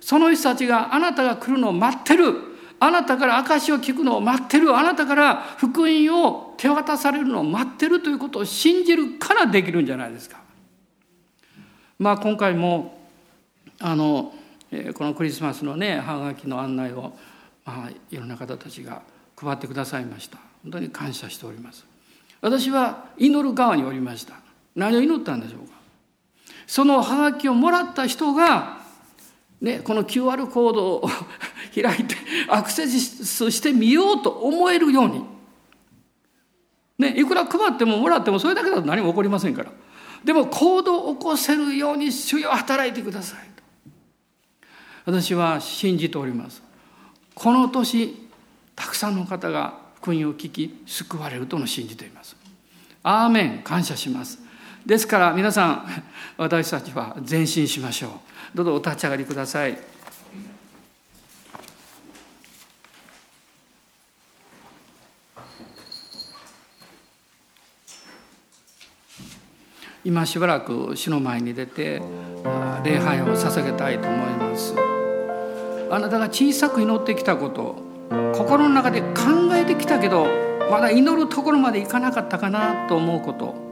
その人たちがあなたが来るのを待ってる。あなたから証を聞くのを待ってる。あなたから福音を手渡されるのを待ってるということを信じるからできるんじゃないですか。まあ今回もあのこのクリスマスのねはがきの案内を、まあ、いろんな方たちが配ってくださいました。本当に感謝しております。私は祈る側におりました。何を祈ったんでしょうか？そのはがきをもらった人が、ね、この QR コードを 開いてアクセスしてみようと思えるように、ね、いくら配ってももらってもそれだけだと何も起こりませんから。でも行動を起こせるように主よ働いてくださいと。私は信じております。この年たくさんの方が福音を聞き救われるとの信じています。アーメン感謝します。ですから皆さん私たちは前進しましょう。どうぞお立ち上がりください。今しばらく主の前に出て礼拝を捧げたいと思います。あなたが小さく祈ってきたこと心の中で考えてきたけどまだ祈るところまでいかなかったかなと思うこと。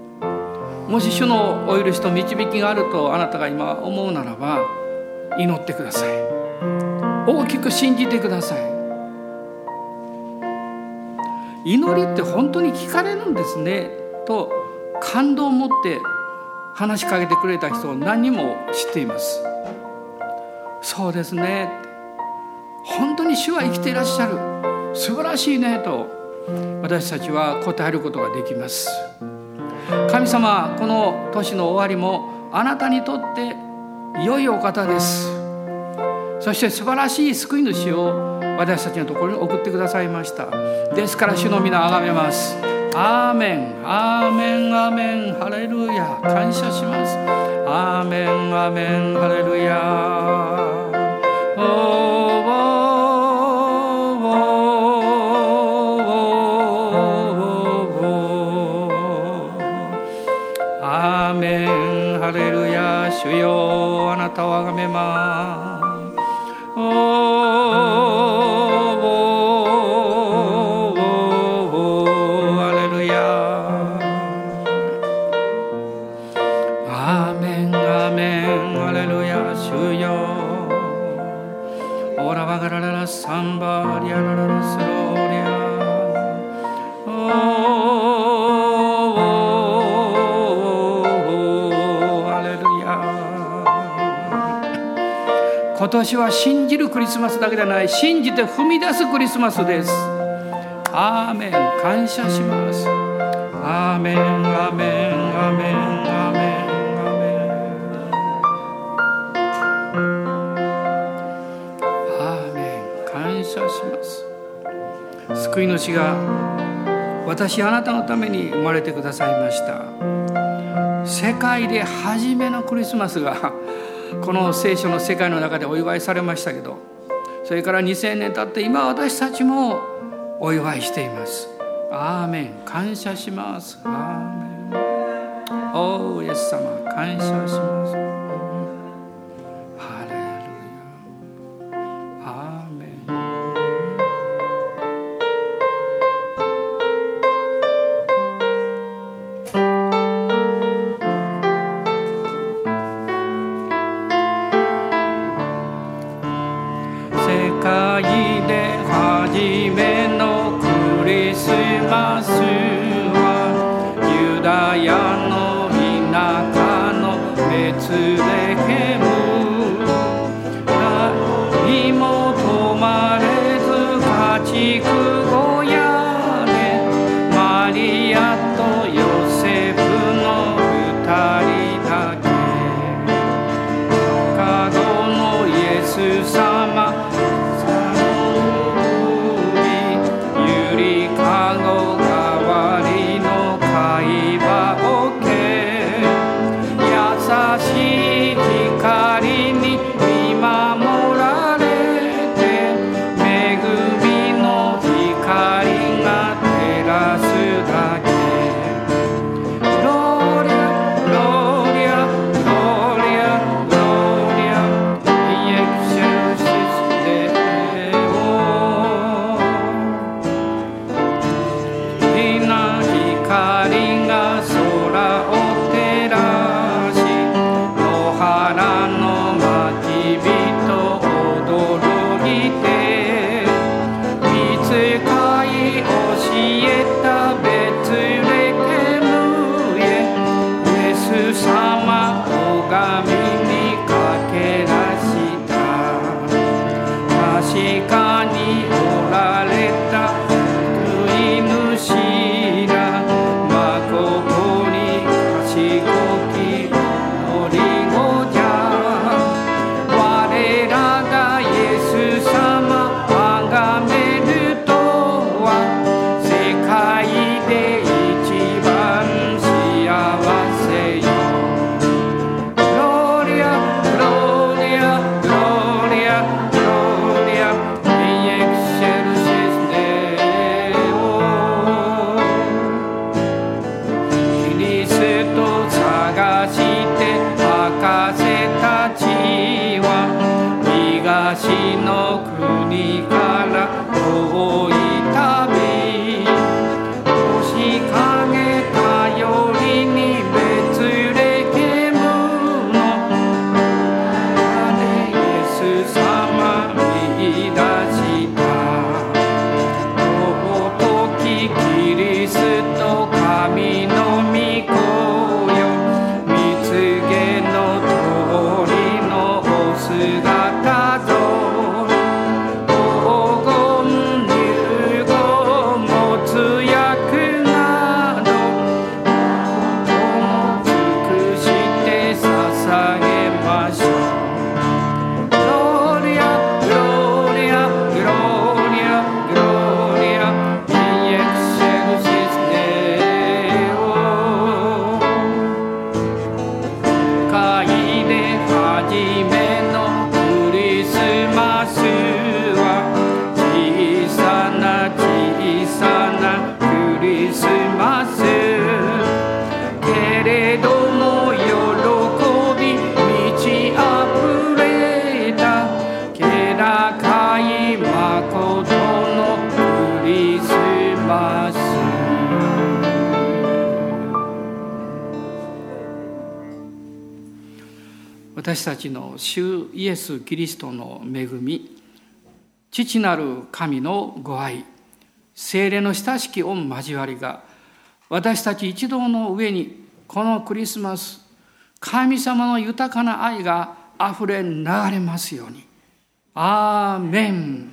もし主のお許しと導きがあるとあなたが今思うならば祈ってください。大きく信じてください。祈りって本当に聞かれるんですね。と感動を持って話しかけてくれた人を何人も知っています。そうですね。本当に主は生きていらっしゃる。素晴らしいねと私たちは答えることができます。神様この年の終わりもあなたにとって良いお方です。そして素晴らしい救い主を私たちのところに送ってくださいました。ですから主の皆あがめます。アーメン。アーメン。アーメン。ハレルヤ。感謝します。アーメン。アーメン。ハレルヤ。主よあなたをあがめます。おおアレルヤアーメンアーメンアレルヤ主よオラバガラララサンバリアラララスローリ今年は信じるクリスマスだけでない。信じて踏み出すクリスマスです。アーメン。感謝します。アーメン。アーメン。アーメン。アーメン。アーメン。感謝します。救い主が私あなたのために生まれてくださいました。世界で初めのクリスマスがこの聖書の世界の中でお祝いされましたけどそれから2000年経って今私たちもお祝いしています。アーメン。感謝します。アーメン。おイエス様。感謝します。ス・キリストの恵み父なる神のご愛精霊の親しき御交わりが私たち一同の上にこのクリスマス神様の豊かな愛があふれ流れますように。アーメン